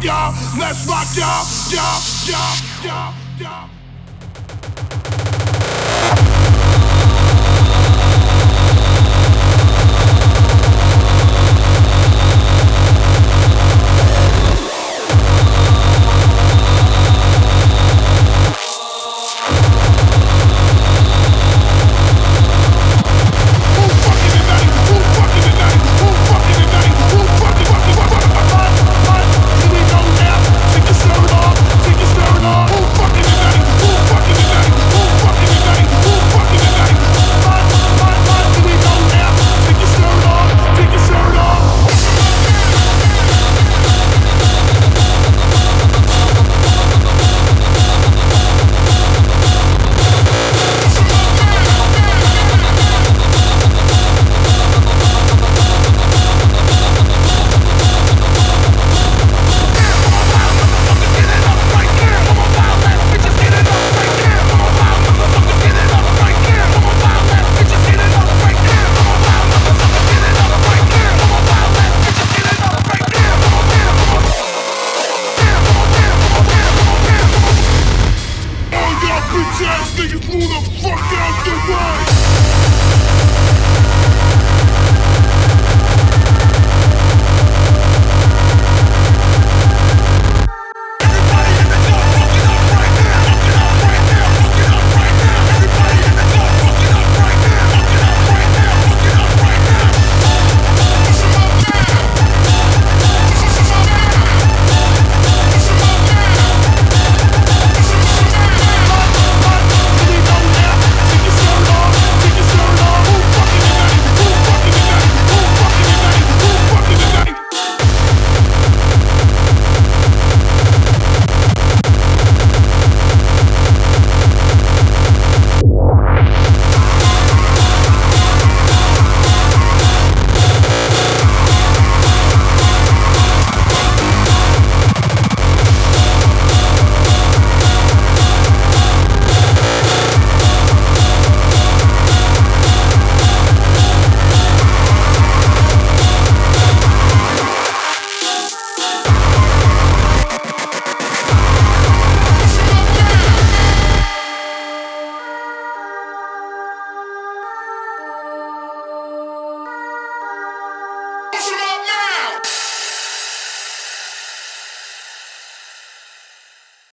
rock, y'all. Let's rock, y'all. Y'all, y'all, y'all, y'all. Push